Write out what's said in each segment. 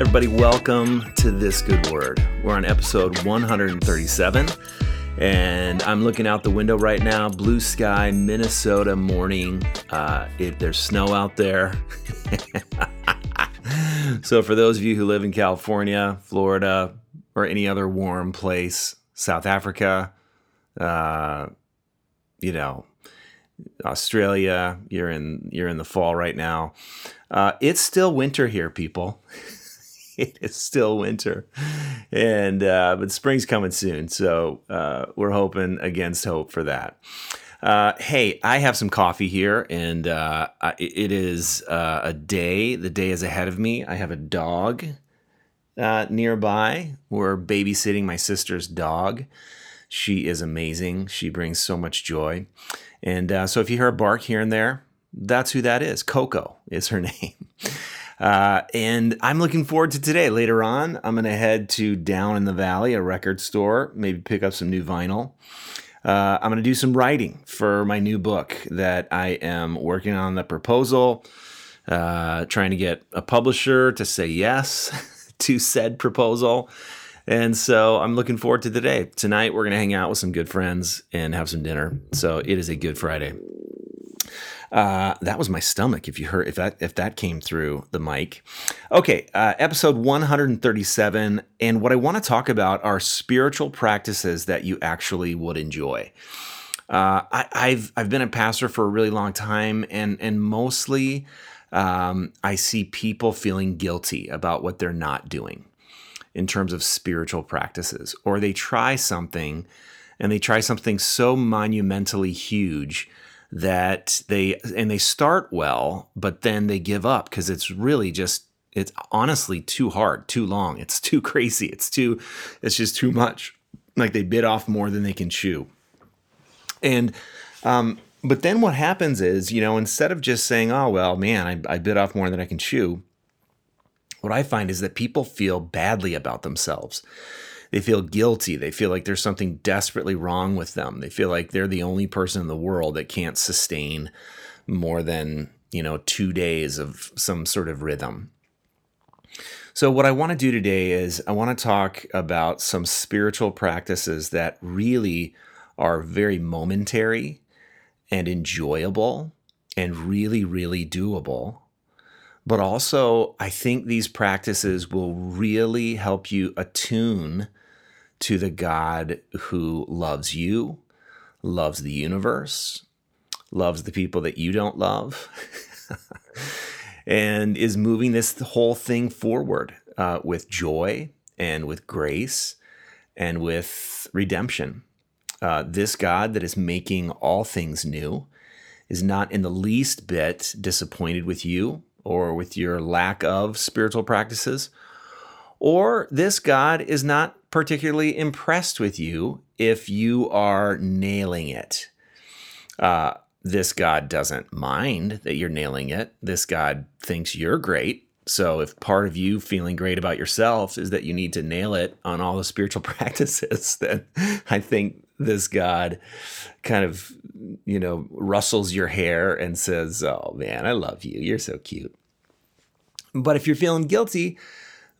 Everybody, welcome to This Good Word. We're on episode 137, and I'm looking out the window right now. Blue sky, Minnesota morning. Uh, it, there's snow out there. so, for those of you who live in California, Florida, or any other warm place, South Africa, uh, you know, Australia, you're in you're in the fall right now. Uh, it's still winter here, people. it is still winter, and uh, but spring's coming soon. So uh, we're hoping against hope for that. Uh, hey, I have some coffee here, and uh, it is uh, a day. The day is ahead of me. I have a dog uh, nearby. We're babysitting my sister's dog. She is amazing. She brings so much joy. And uh, so if you hear a bark here and there, that's who that is. Coco is her name. Uh, and I'm looking forward to today. Later on, I'm going to head to Down in the Valley, a record store, maybe pick up some new vinyl. Uh, I'm going to do some writing for my new book that I am working on the proposal, uh, trying to get a publisher to say yes to said proposal. And so I'm looking forward to today. Tonight, we're going to hang out with some good friends and have some dinner. So it is a good Friday. Uh, that was my stomach. If you heard, if that if that came through the mic, okay. Uh, episode 137, and what I want to talk about are spiritual practices that you actually would enjoy. Uh, I, have I've been a pastor for a really long time, and and mostly um, I see people feeling guilty about what they're not doing in terms of spiritual practices, or they try something and they try something so monumentally huge that they and they start well, but then they give up because it's really just it's honestly too hard, too long, it's too crazy, it's too it's just too much. Like they bit off more than they can chew. And um, but then what happens is, you know, instead of just saying, "Oh well, man, I, I bit off more than I can chew," what I find is that people feel badly about themselves they feel guilty. They feel like there's something desperately wrong with them. They feel like they're the only person in the world that can't sustain more than, you know, two days of some sort of rhythm. So, what I want to do today is I want to talk about some spiritual practices that really are very momentary and enjoyable and really, really doable. But also, I think these practices will really help you attune to the God who loves you, loves the universe, loves the people that you don't love, and is moving this whole thing forward uh, with joy and with grace and with redemption. Uh, this God that is making all things new is not in the least bit disappointed with you or with your lack of spiritual practices. Or this God is not particularly impressed with you if you are nailing it. Uh, this God doesn't mind that you're nailing it. This God thinks you're great. So if part of you feeling great about yourself is that you need to nail it on all the spiritual practices, then I think this God kind of, you know, rustles your hair and says, Oh man, I love you. You're so cute. But if you're feeling guilty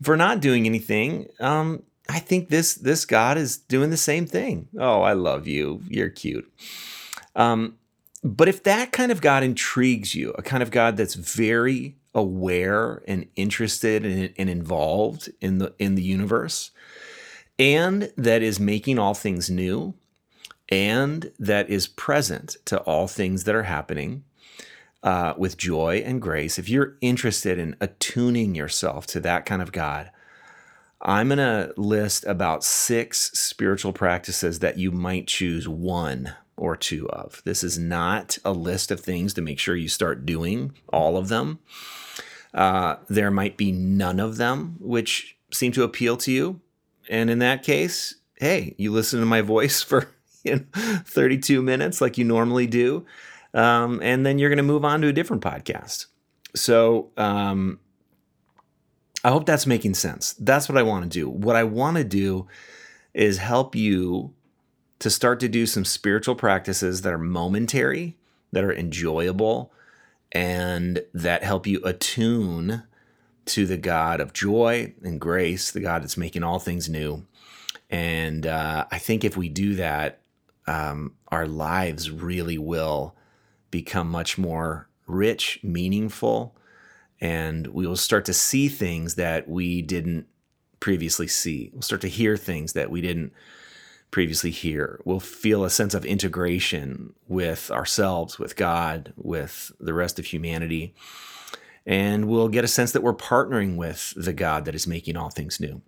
for not doing anything, um, I think this this God is doing the same thing. Oh, I love you. You're cute. Um, but if that kind of God intrigues you, a kind of God that's very aware and interested and, and involved in the in the universe, and that is making all things new, and that is present to all things that are happening, uh, with joy and grace, if you're interested in attuning yourself to that kind of God, I'm going to list about six spiritual practices that you might choose one or two of. This is not a list of things to make sure you start doing all of them. Uh, there might be none of them which seem to appeal to you. And in that case, hey, you listen to my voice for you know, 32 minutes like you normally do. Um, and then you're going to move on to a different podcast. So, um, I hope that's making sense. That's what I want to do. What I want to do is help you to start to do some spiritual practices that are momentary, that are enjoyable, and that help you attune to the God of joy and grace, the God that's making all things new. And uh, I think if we do that, um, our lives really will become much more rich, meaningful, and we will start to see things that we didn't previously see. We'll start to hear things that we didn't previously hear. We'll feel a sense of integration with ourselves, with God, with the rest of humanity. And we'll get a sense that we're partnering with the God that is making all things new.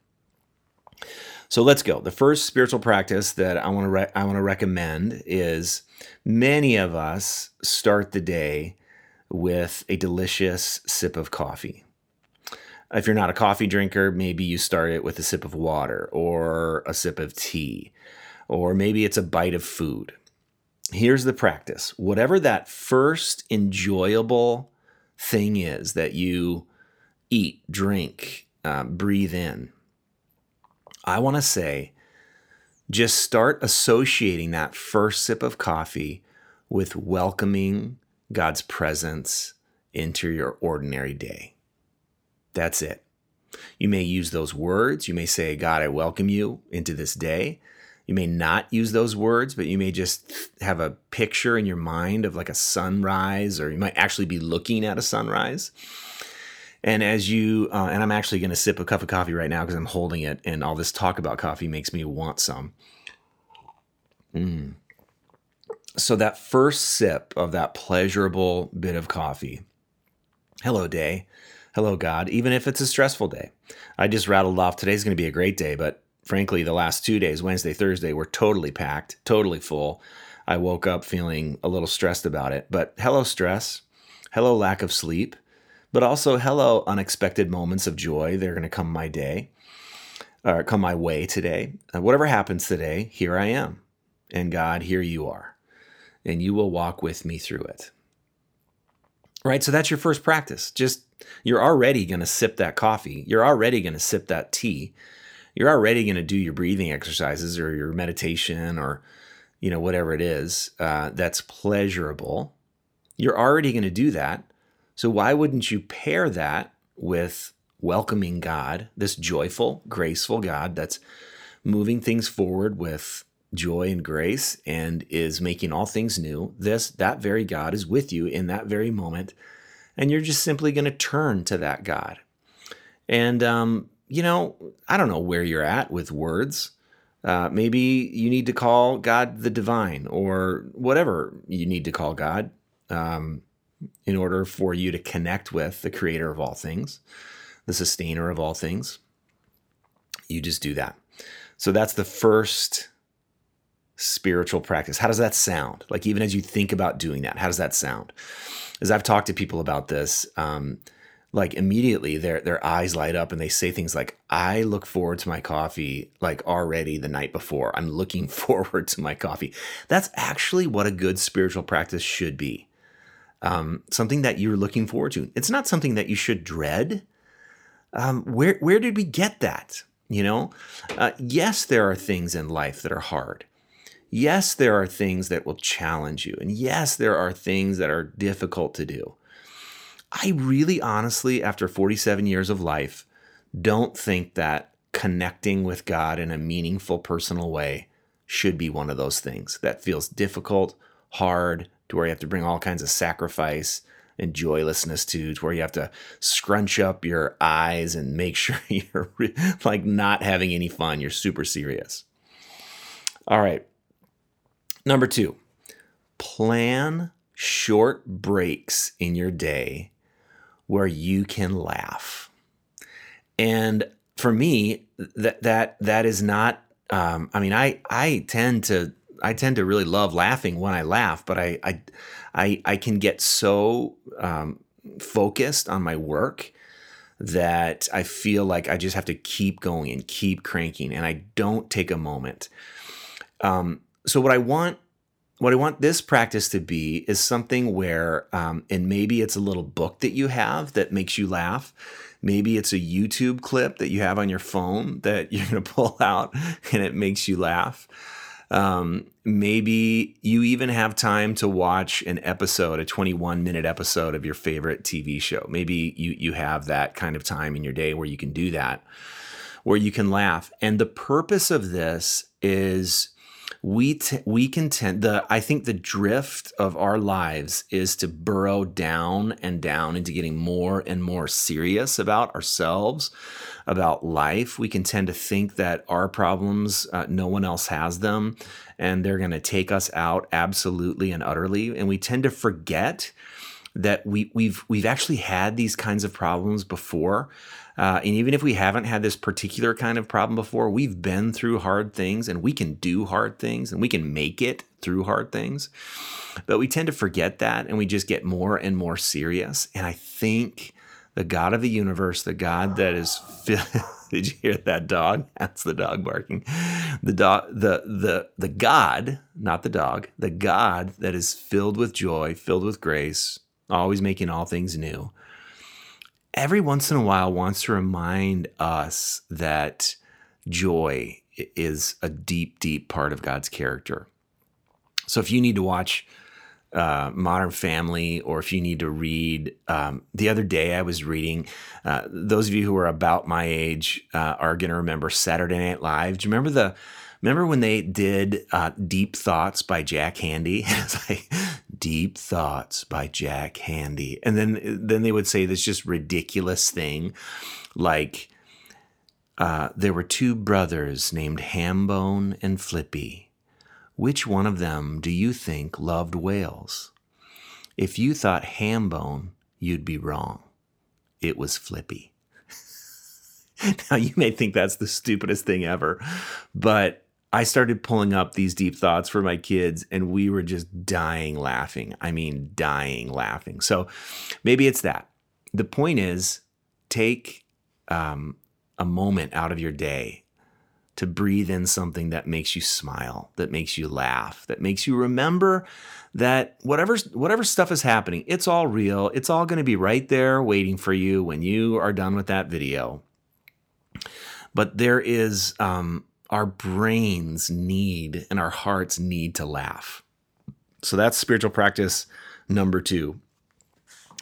So let's go. The first spiritual practice that I want to re- I want to recommend is many of us start the day with a delicious sip of coffee. If you're not a coffee drinker, maybe you start it with a sip of water or a sip of tea, or maybe it's a bite of food. Here's the practice whatever that first enjoyable thing is that you eat, drink, uh, breathe in, I want to say just start associating that first sip of coffee with welcoming God's presence into your ordinary day. That's it. You may use those words. You may say, God, I welcome you into this day. You may not use those words, but you may just have a picture in your mind of like a sunrise, or you might actually be looking at a sunrise. And as you, uh, and I'm actually going to sip a cup of coffee right now because I'm holding it, and all this talk about coffee makes me want some. Mm. So, that first sip of that pleasurable bit of coffee, hello, day. Hello, God, even if it's a stressful day. I just rattled off today's going to be a great day, but frankly, the last two days, Wednesday, Thursday, were totally packed, totally full. I woke up feeling a little stressed about it. But hello, stress. Hello, lack of sleep. But also, hello, unexpected moments of joy. They're going to come my day, or come my way today. Uh, whatever happens today, here I am. And God, here you are. And you will walk with me through it. Right? So that's your first practice. Just you're already going to sip that coffee. You're already going to sip that tea. You're already going to do your breathing exercises or your meditation or, you know, whatever it is uh, that's pleasurable. You're already going to do that. So why wouldn't you pair that with welcoming God, this joyful, graceful God that's moving things forward with joy and grace and is making all things new. This that very God is with you in that very moment and you're just simply going to turn to that God. And, um, you know, I don't know where you're at with words. Uh, maybe you need to call God the divine or whatever you need to call God um, in order for you to connect with the creator of all things, the sustainer of all things. You just do that. So that's the first spiritual practice. How does that sound? Like, even as you think about doing that, how does that sound? as I've talked to people about this, um, like immediately their their eyes light up and they say things like, "I look forward to my coffee like already the night before. I'm looking forward to my coffee." That's actually what a good spiritual practice should be. Um, something that you're looking forward to. It's not something that you should dread. Um, where where did we get that? You know, uh, yes, there are things in life that are hard. Yes, there are things that will challenge you. And yes, there are things that are difficult to do. I really honestly, after 47 years of life, don't think that connecting with God in a meaningful, personal way should be one of those things that feels difficult, hard, to where you have to bring all kinds of sacrifice and joylessness to, to where you have to scrunch up your eyes and make sure you're like not having any fun. You're super serious. All right. Number two, plan short breaks in your day where you can laugh. And for me, that that that is not. Um, I mean, I I tend to I tend to really love laughing when I laugh, but I I I, I can get so um, focused on my work that I feel like I just have to keep going and keep cranking, and I don't take a moment. Um, so what I want what I want this practice to be is something where, um, and maybe it's a little book that you have that makes you laugh. Maybe it's a YouTube clip that you have on your phone that you're going to pull out and it makes you laugh. Um, maybe you even have time to watch an episode, a 21 minute episode of your favorite TV show. Maybe you you have that kind of time in your day where you can do that, where you can laugh. And the purpose of this is we t- we can tend the I think the drift of our lives is to burrow down and down into getting more and more serious about ourselves, about life. We can tend to think that our problems uh, no one else has them, and they're going to take us out absolutely and utterly. And we tend to forget that we we've we've actually had these kinds of problems before uh, and even if we haven't had this particular kind of problem before, we've been through hard things and we can do hard things and we can make it through hard things. But we tend to forget that and we just get more and more serious. And I think the God of the universe, the God that is Did you hear that dog? That's the dog barking. The dog the the the God, not the dog, the God that is filled with joy, filled with grace, always making all things new every once in a while wants to remind us that joy is a deep, deep part of God's character. So if you need to watch uh, Modern Family, or if you need to read, um, the other day I was reading. Uh, those of you who are about my age uh, are going to remember Saturday Night Live. Do you remember the? Remember when they did uh, Deep Thoughts by Jack Handey? it's like Deep Thoughts by Jack Handey, And then then they would say this just ridiculous thing like uh, there were two brothers named Hambone and Flippy. Which one of them do you think loved whales? If you thought Hambone, you'd be wrong. It was Flippy. now, you may think that's the stupidest thing ever, but I started pulling up these deep thoughts for my kids, and we were just dying laughing. I mean, dying laughing. So maybe it's that. The point is, take um, a moment out of your day to breathe in something that makes you smile, that makes you laugh, that makes you remember that whatever whatever stuff is happening, it's all real. It's all going to be right there waiting for you when you are done with that video. But there is um, our brains need and our hearts need to laugh. So that's spiritual practice number two.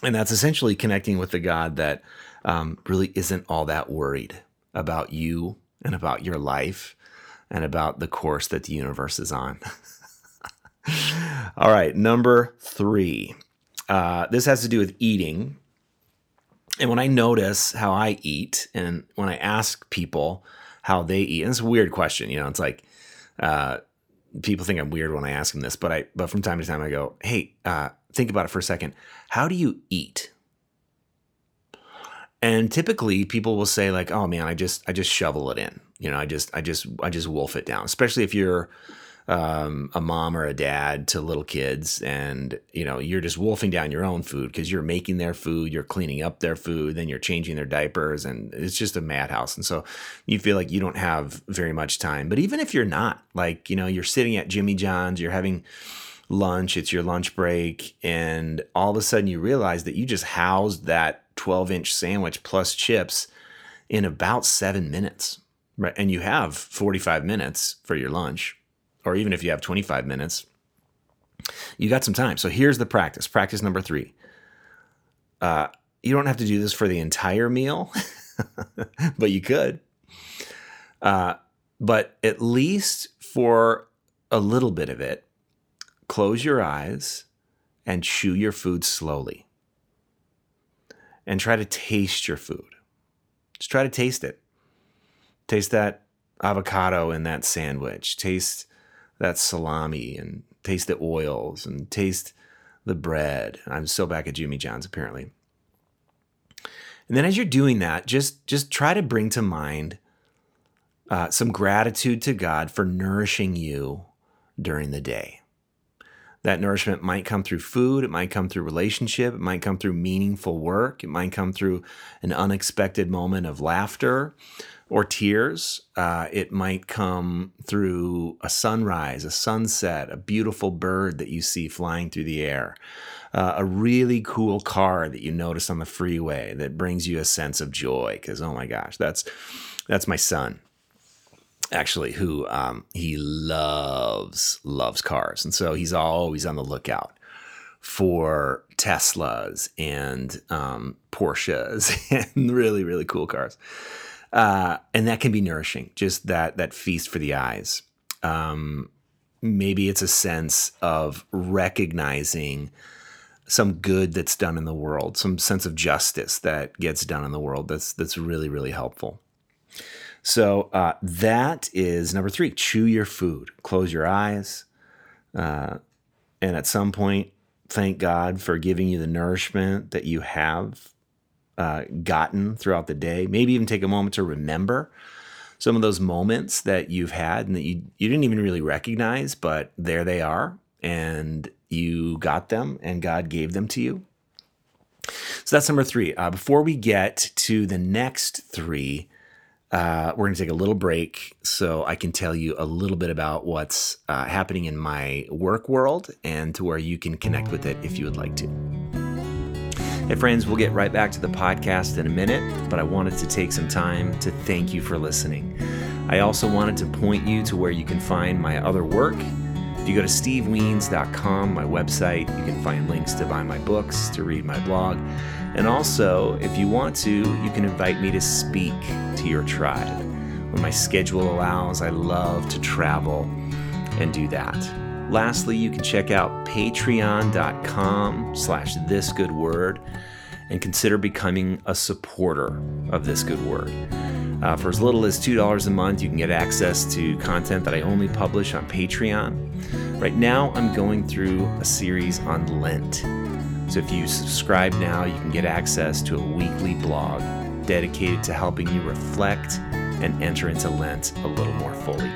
And that's essentially connecting with the God that um, really isn't all that worried about you and about your life and about the course that the universe is on. all right, number three. Uh, this has to do with eating. And when I notice how I eat and when I ask people, how they eat. And it's a weird question, you know. It's like uh, people think I'm weird when I ask them this, but I but from time to time I go, hey, uh, think about it for a second. How do you eat? And typically people will say like, oh man, I just I just shovel it in. You know, I just I just I just wolf it down. Especially if you're um, a mom or a dad to little kids. And you know you're just wolfing down your own food because you're making their food you're cleaning up their food then you're changing their diapers and it's just a madhouse. And so you feel like you don't have very much time. But even if you're not like you know you're sitting at jimmy john's you're having lunch it's your lunch break and all of a sudden you realize that you just housed that 12 inch sandwich plus chips in about seven minutes right? And you have 45 minutes for your lunch or even if you have 25 minutes, you got some time. So here's the practice. Practice number three. Uh, you don't have to do this for the entire meal, but you could. Uh, but at least for a little bit of it, close your eyes and chew your food slowly. And try to taste your food. Just try to taste it. Taste that avocado in that sandwich. Taste that salami and taste the oils and taste the bread. I'm still back at Jimmy John's apparently. And then as you're doing that, just just try to bring to mind uh, some gratitude to God for nourishing you during the day. That nourishment might come through food, it might come through relationship, it might come through meaningful work, it might come through an unexpected moment of laughter, or tears. Uh, it might come through a sunrise, a sunset, a beautiful bird that you see flying through the air, uh, a really cool car that you notice on the freeway that brings you a sense of joy. Because oh my gosh, that's that's my son. Actually, who um, he loves loves cars, and so he's always on the lookout for Teslas and um, Porsches and really really cool cars. Uh, and that can be nourishing. Just that that feast for the eyes. Um, maybe it's a sense of recognizing some good that's done in the world, some sense of justice that gets done in the world. That's that's really really helpful. So uh, that is number three. Chew your food. Close your eyes, uh, and at some point, thank God for giving you the nourishment that you have uh, gotten throughout the day. Maybe even take a moment to remember some of those moments that you've had and that you, you didn't even really recognize, but there they are. And you got them and God gave them to you. So that's number three. Uh, before we get to the next three, uh, we're going to take a little break so I can tell you a little bit about what's uh, happening in my work world and to where you can connect with it if you would like to. Hey, friends, we'll get right back to the podcast in a minute, but I wanted to take some time to thank you for listening. I also wanted to point you to where you can find my other work. If you go to stevewiens.com, my website, you can find links to buy my books, to read my blog, and also, if you want to, you can invite me to speak to your tribe. When my schedule allows, I love to travel and do that. Lastly, you can check out patreon.com slash this good word and consider becoming a supporter of this good word. Uh, for as little as $2 a month, you can get access to content that I only publish on Patreon. Right now, I'm going through a series on Lent. So if you subscribe now, you can get access to a weekly blog dedicated to helping you reflect and enter into Lent a little more fully.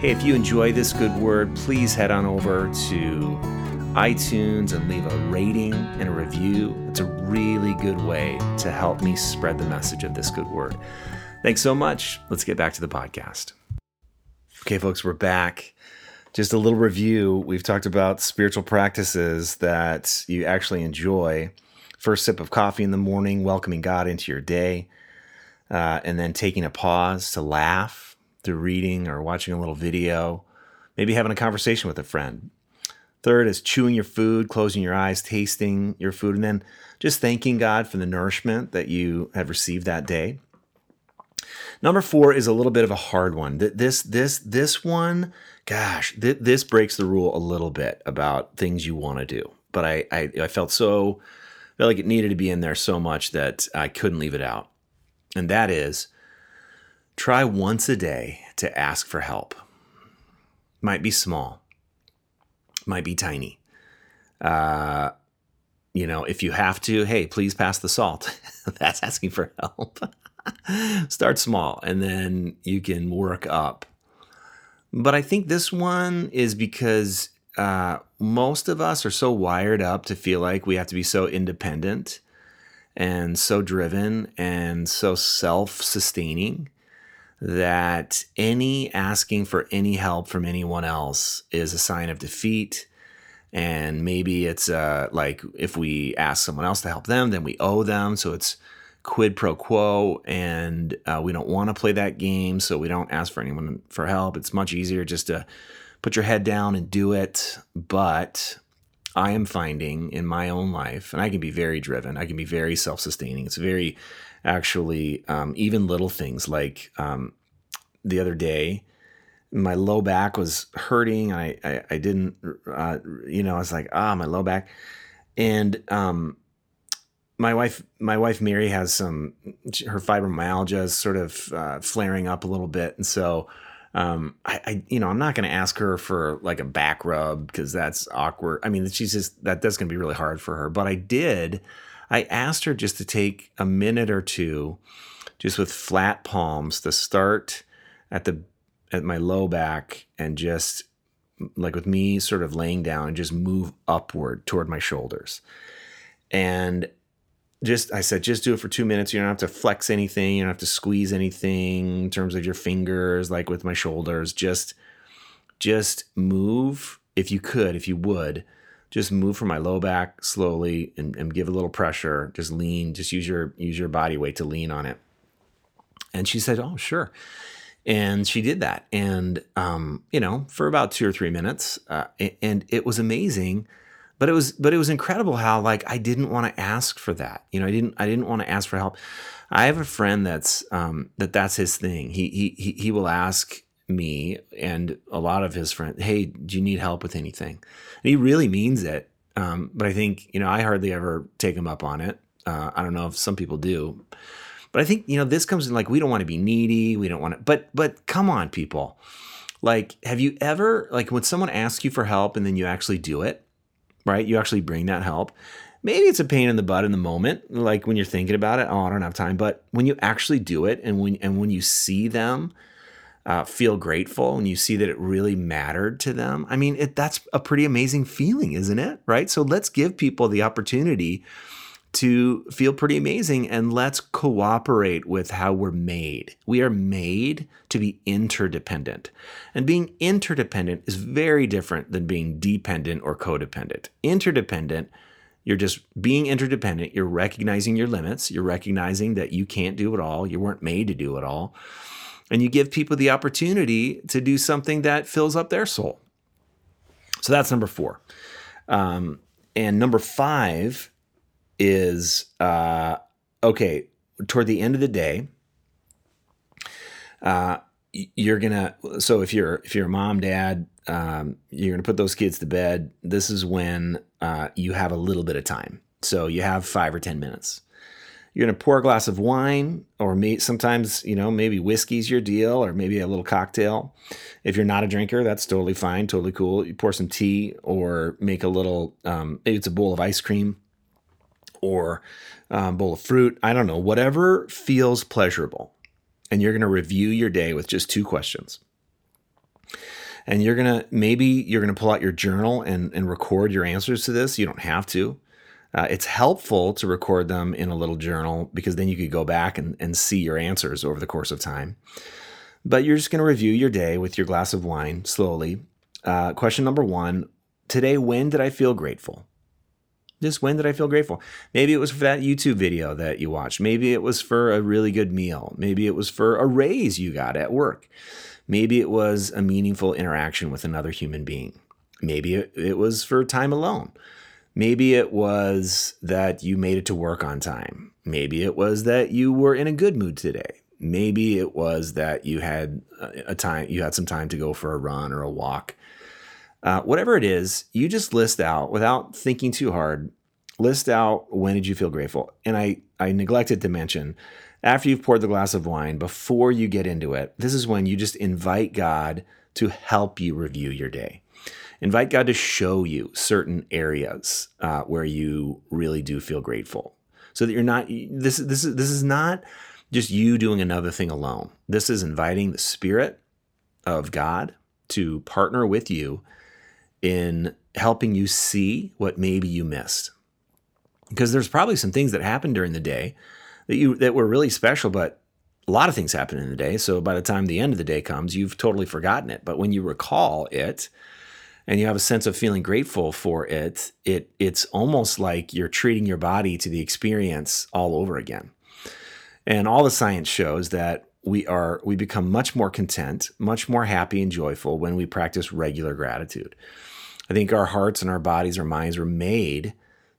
Hey, if you enjoy this good word, please head on over to iTunes and leave a rating and a review. It's a really good way to help me spread the message of this good word. Thanks so much. Let's get back to the podcast. Okay, folks, we're back. Just a little review. We've talked about spiritual practices that you actually enjoy. First sip of coffee in the morning, welcoming God into your day, uh, and then taking a pause to laugh through reading or watching a little video, maybe having a conversation with a friend. Third is chewing your food, closing your eyes, tasting your food, and then just thanking God for the nourishment that you have received that day. Number four is a little bit of a hard one. This this this one, gosh, this breaks the rule a little bit about things you want to do. But I, I I felt so felt like it needed to be in there so much that I couldn't leave it out. And that is Try once a day to ask for help. Might be small, might be tiny. Uh, you know, if you have to, hey, please pass the salt. That's asking for help. Start small and then you can work up. But I think this one is because uh, most of us are so wired up to feel like we have to be so independent and so driven and so self sustaining that any asking for any help from anyone else is a sign of defeat. And maybe it's uh, like if we ask someone else to help them, then we owe them. So it's quid pro quo. And uh, we don't want to play that game. So we don't ask for anyone for help. It's much easier just to put your head down and do it. But I am finding in my own life, and I can be very driven, I can be very self sustaining. It's very actually um, even little things like um, the other day my low back was hurting I, I, I didn't uh, you know i was like ah my low back and um, my wife my wife mary has some her fibromyalgia is sort of uh, flaring up a little bit. And so um, I, I, you know i'm not going to ask her for like a back rub because that's awkward. I mean she's just that that's going to be really hard for her. But i did I asked her just to take a minute or two, just with flat palms, to start at the at my low back and just like with me sort of laying down and just move upward toward my shoulders. And just I said, just do it for two minutes. You don't have to flex anything. You don't have to squeeze anything in terms of your fingers, like with my shoulders. Just just move if you could, if you would, just move from my low back slowly and, and give a little pressure. Just lean, just use your use your body weight to lean on it. And she said, "Oh, sure." And she did that. And, um, you know, for about two or three minutes. Uh, and it was amazing. But it was, but it was incredible how like I didn't want to ask for that. You know, I didn't, I didn't want to ask for help. I have a friend that's um, that that's his thing. He he he will ask me and a lot of his friends, "Hey, do you need help with anything?" And he really means it. Um, but I think you know I hardly ever take him up on it. Uh, I don't know if some people do, but I think you know this comes in like we don't want to be needy. We don't want to. But but come on, people. Like, have you ever like when someone asks you for help and then you actually do it, right? You actually bring that help. Maybe it's a pain in the butt in the moment, like when you're thinking about it. Oh, I don't have time. But when you actually do it, and when and when you see them uh, feel grateful and you see that it really mattered to them. I mean, it, that's a pretty amazing feeling, isn't it? Right. So let's give people the opportunity to feel pretty amazing and let's cooperate with how we're made. We are made to be interdependent. And being interdependent is very different than being dependent or codependent. Interdependent, you're just being interdependent, you're recognizing your limits, you're recognizing that you can't do it all, you weren't made to do it all and you give people the opportunity to do something that fills up their soul. So that's number four. Um, and number five is uh, okay, toward the end of the day, uh, you're gonna so if you're if you're a mom dad um, you're gonna put those kids to bed this is when uh, you have a little bit of time so you have five or ten minutes you're to pour a glass of wine, or me, sometimes, you know, maybe whiskey's your deal, or maybe a little cocktail. If you're not a drinker, that's totally fine, totally cool. You pour some tea, or make a little, um, maybe it's a bowl of ice cream, or um, bowl of fruit. I don't know, whatever feels pleasurable. And you're going to review your day with just two questions and you're gonna maybe you're gonna pull out your journal and, and record your answers to this you don't have to uh, it's helpful to record them in a little journal because then you could go back and, and see your answers over the course of time. But you're just going to review your day with your glass of wine slowly. Uh, question number one Today, when did I feel grateful? Just when did I feel grateful? Maybe it was for that YouTube video that you watched. Maybe it was for a really good meal. Maybe it was for a raise you got at work. Maybe it was a meaningful interaction with another human being. Maybe it, it was for time alone. Maybe it was that you made it to work on time. Maybe it was that you were in a good mood today. Maybe it was that you had a time you had some time to go for a run or a walk. Uh, whatever it is, you just list out without thinking too hard. List out when did you feel grateful. And I I neglected to mention after you've poured the glass of wine, before you get into it, this is when you just invite God to help you review your day invite God to show you certain areas uh, where you really do feel grateful, so that you're not this this is this is not just you doing another thing alone. This is inviting the Spirit of God to partner with you in helping you see what maybe you missed. Because there's probably some things that happened during the day that you that were really special, but a lot of things happen in the day. So by the time the end of the day comes, you've totally forgotten it. But when you recall it, and you have a sense of feeling grateful for it, it it's almost like you're treating your body to the experience all over again. And all the science shows that we are we become much more content, much more happy and joyful when we practice regular gratitude. I think our hearts and our bodies, our minds are made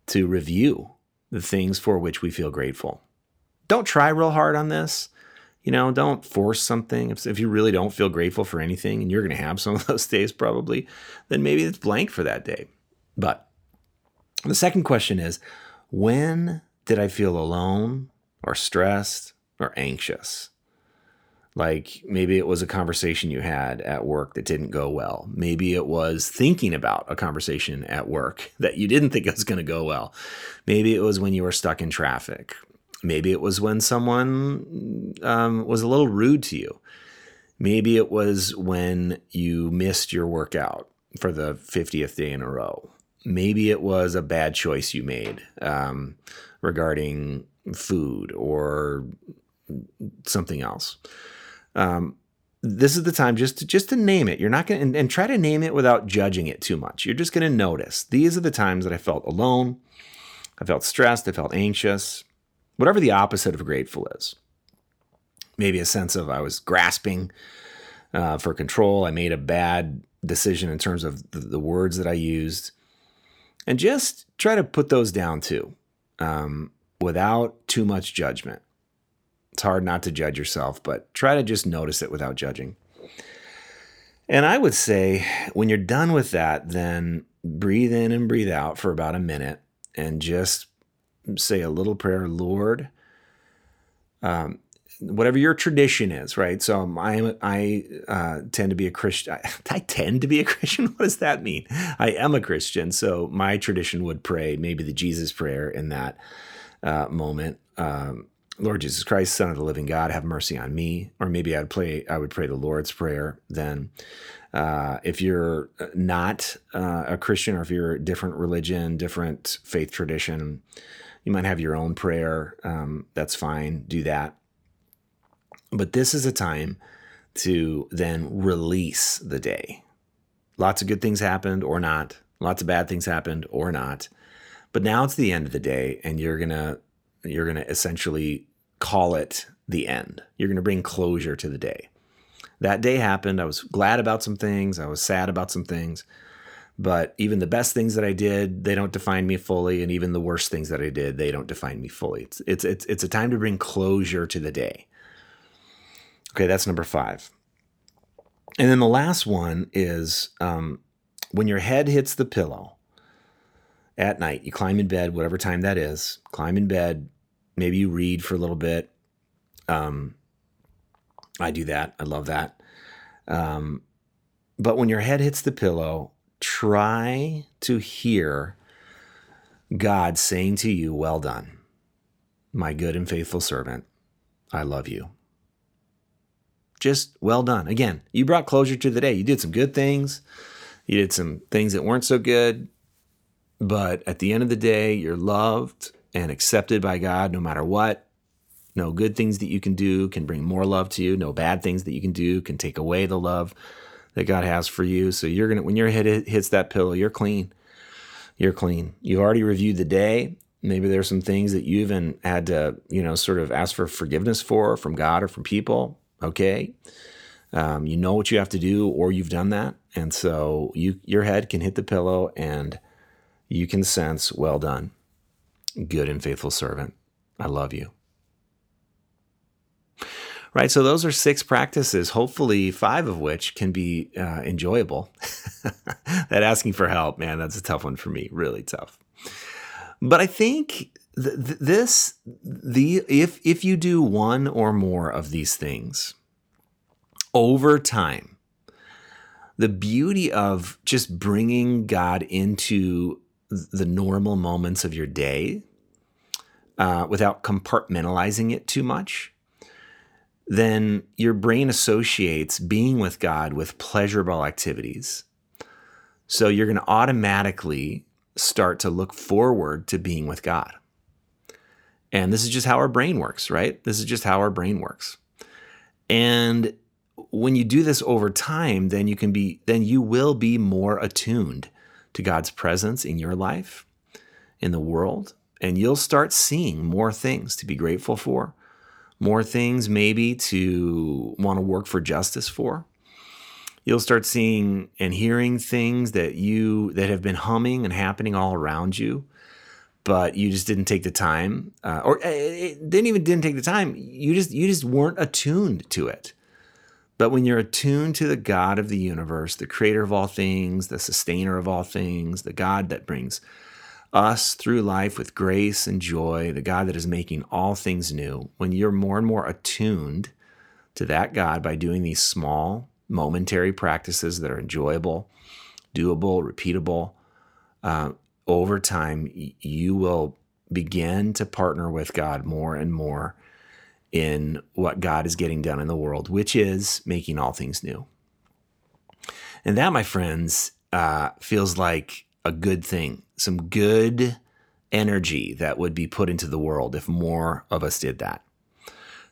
to review the things for which we feel grateful. Don't try real hard on this you know, don't force something. If, if you really don't feel grateful for anything, and you're going to have some of those days probably, then maybe it's blank for that day. But the second question is when did I feel alone or stressed or anxious? Like maybe it was a conversation you had at work that didn't go well. Maybe it was thinking about a conversation at work that you didn't think it was going to go well. Maybe it was when you were stuck in traffic Maybe it was when someone um, was a little rude to you. Maybe it was when you missed your workout for the 50th day in a row. Maybe it was a bad choice you made um, regarding food or something else. Um, this is the time just to, just to name it. You're not going to, and, try to name it without judging it too much. You're just going to notice. These are the times that I felt alone. I felt stressed. I felt anxious whatever the opposite of grateful is. maybe a sense of I was grasping uh, for control. I made a bad decision in terms of the, the, words that I used. And just try to put those down too um, without too much judgment. It's hard not to judge yourself, but try to just notice it without judging. And I would say when you're done with that, then breathe in and breathe out for about a minute and just say a little prayer Lord, um, whatever your tradition is, right? So I I uh, tend to be a Christian. I, I, tend to be a Christian. What does that mean? I am a Christian, so my tradition would pray maybe the Jesus prayer in that uh, moment. Um, Lord Jesus Christ, Son of the Living God, have mercy on me. Or maybe I'd play. I would pray the Lord's prayer then. Uh, if you're not uh, a Christian, or if you're a different religion, different faith tradition, you might have your own prayer. Um, that's fine. Do that. But this is a time to then release the day. Lots of good things happened or not. Lots of bad things happened or not. But now it's the end of the day and you're to you're going to essentially call it the end. You're going to bring closure to the day. That day happened. I was glad about some things. I was sad about some things. But even the best things that I did, they don't define me fully, and even the worst things that I did, they don't define me fully. It's it's it's, it's a time to bring closure to the day. Okay, that's number five. And then the last one is um, when your head hits the pillow at night, you climb in bed, whatever time that is, climb in bed. Maybe you read for a little bit. Um, I do that. I love that. Um, but when your head hits the pillow, try to hear God saying to you, Well done, my good and faithful servant. I love you. Just well done. Again, you brought closure to the day. You did some good things, you did some things that weren't so good. But at the end of the day, you're loved and accepted by God no matter what. No good things that you can do can bring more love to you. No bad things that you can do can take away the love that God has for you. So you're gonna when your head hits that pillow, you're clean. You're clean. You've already reviewed the day. Maybe there's some things that you even had to, you know, sort of ask for forgiveness for from God or from people. Okay. Um, you know what you have to do, or you've done that, and so you your head can hit the pillow, and you can sense, "Well done, good and faithful servant. I love you." right? So those are six practices, hopefully five of which can be uh, enjoyable. that asking for help, man, that's a tough one for me, really tough. But I think th- th- this, the if if you do one or more of these things over time, the beauty of just bringing God into the normal moments of your day uh, without compartmentalizing it too much then your brain associates being with God with pleasurable activities. So you're going to automatically start to look forward to being with God. And this is just how our brain works, right? This is just how our brain works. And when you do this over time, then you can be then you will be more attuned to God's presence in your life, in the world, and you'll start seeing more things to be grateful for more things maybe to want to work for justice for. You'll start seeing and hearing things that you that have been humming and happening all around you, but you just didn't take the time, uh, or uh, it didn't even didn't take the time. You just you just weren't attuned to it. But when you're attuned to the God of the universe, the creator of all things, the sustainer of all things, the God that brings us through life with grace and joy, the God that is making all things new, when you're more and more attuned to that God by doing these small, momentary practices that are enjoyable, doable, repeatable, uh, over time, you will begin to partner with God more and more in what God is getting done in the world, which is making all things new. And that, my friends, uh, feels like a good thing, some good energy that would be put into the world if more of us did that.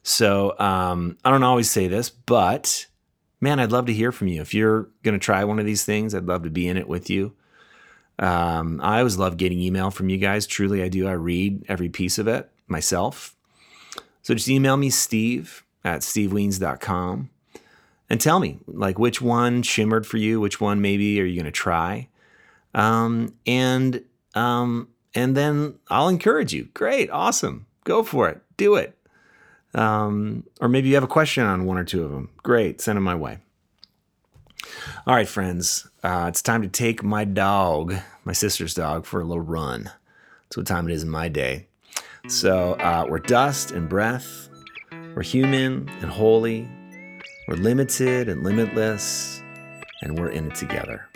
So um, I don't always say this, but man, I'd love to hear from you. If you're going to try one of these things, I'd love to be in it with you. Um, I always love getting email from you guys. Truly, I do. I read every piece of it myself. So just email me, steve at stevewiens.com and tell me like which one shimmered for you, which one maybe are you going to try, um, and um, and then I'll encourage you. Great, awesome, go for it, do it. Um, or maybe you have a question on one or two of them. Great, send them my way. All right, friends, uh, it's time to take my dog, my sister's dog, for a little run. That's what time it is in my day. So uh, we're dust and breath. We're human and holy. We're limited and limitless. And we're in it together.